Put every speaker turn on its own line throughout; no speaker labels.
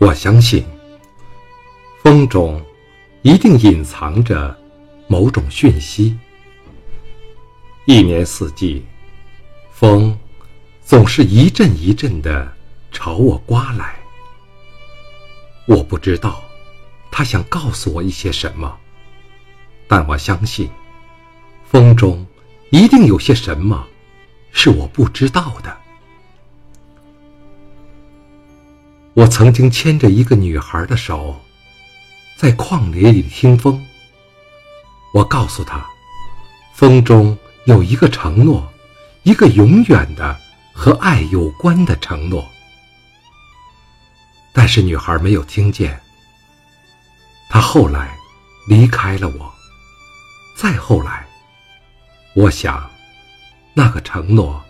我相信，风中一定隐藏着某种讯息。一年四季，风总是一阵一阵的朝我刮来。我不知道他想告诉我一些什么，但我相信，风中一定有些什么是我不知道的。我曾经牵着一个女孩的手，在旷野里听风。我告诉她，风中有一个承诺，一个永远的和爱有关的承诺。但是女孩没有听见。她后来离开了我。再后来，我想，那个承诺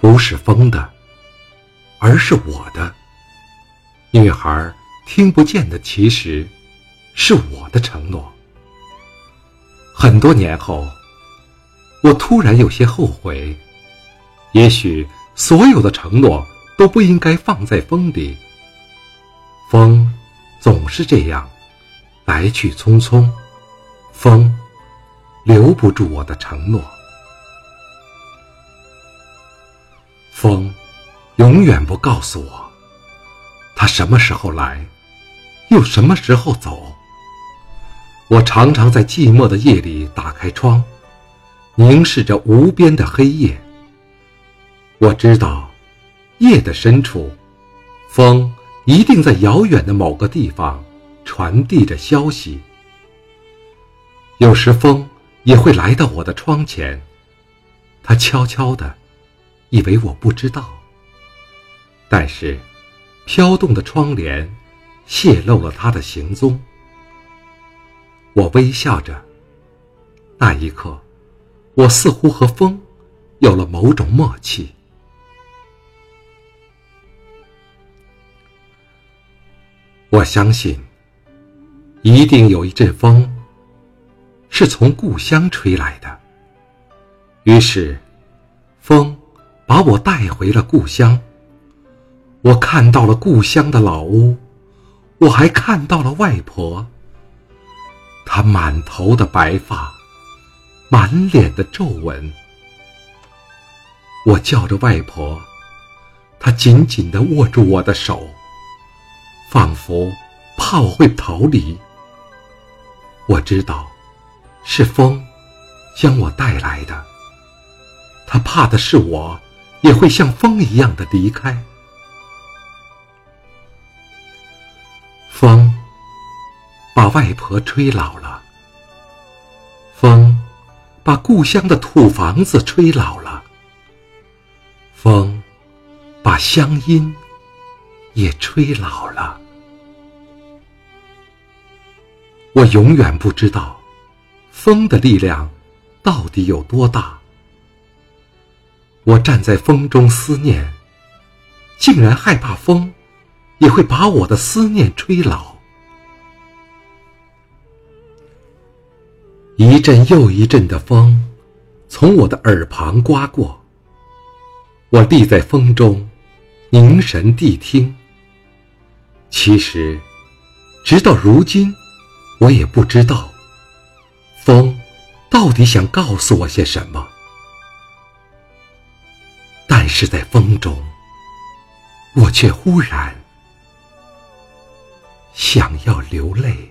不是风的，而是我的。女孩听不见的，其实是我的承诺。很多年后，我突然有些后悔，也许所有的承诺都不应该放在风里。风总是这样，来去匆匆，风留不住我的承诺。风永远不告诉我。什么时候来，又什么时候走？我常常在寂寞的夜里打开窗，凝视着无边的黑夜。我知道，夜的深处，风一定在遥远的某个地方传递着消息。有时风也会来到我的窗前，它悄悄的，以为我不知道。但是。飘动的窗帘，泄露了他的行踪。我微笑着。那一刻，我似乎和风有了某种默契。我相信，一定有一阵风是从故乡吹来的。于是，风把我带回了故乡。我看到了故乡的老屋，我还看到了外婆。她满头的白发，满脸的皱纹。我叫着外婆，她紧紧地握住我的手，仿佛怕我会逃离。我知道，是风将我带来的。他怕的是我也会像风一样的离开。风把外婆吹老了，风把故乡的土房子吹老了，风把乡音也吹老了。我永远不知道风的力量到底有多大。我站在风中思念，竟然害怕风。也会把我的思念吹老。一阵又一阵的风，从我的耳旁刮过。我立在风中，凝神谛听。其实，直到如今，我也不知道，风到底想告诉我些什么。但是在风中，我却忽然。想要流泪。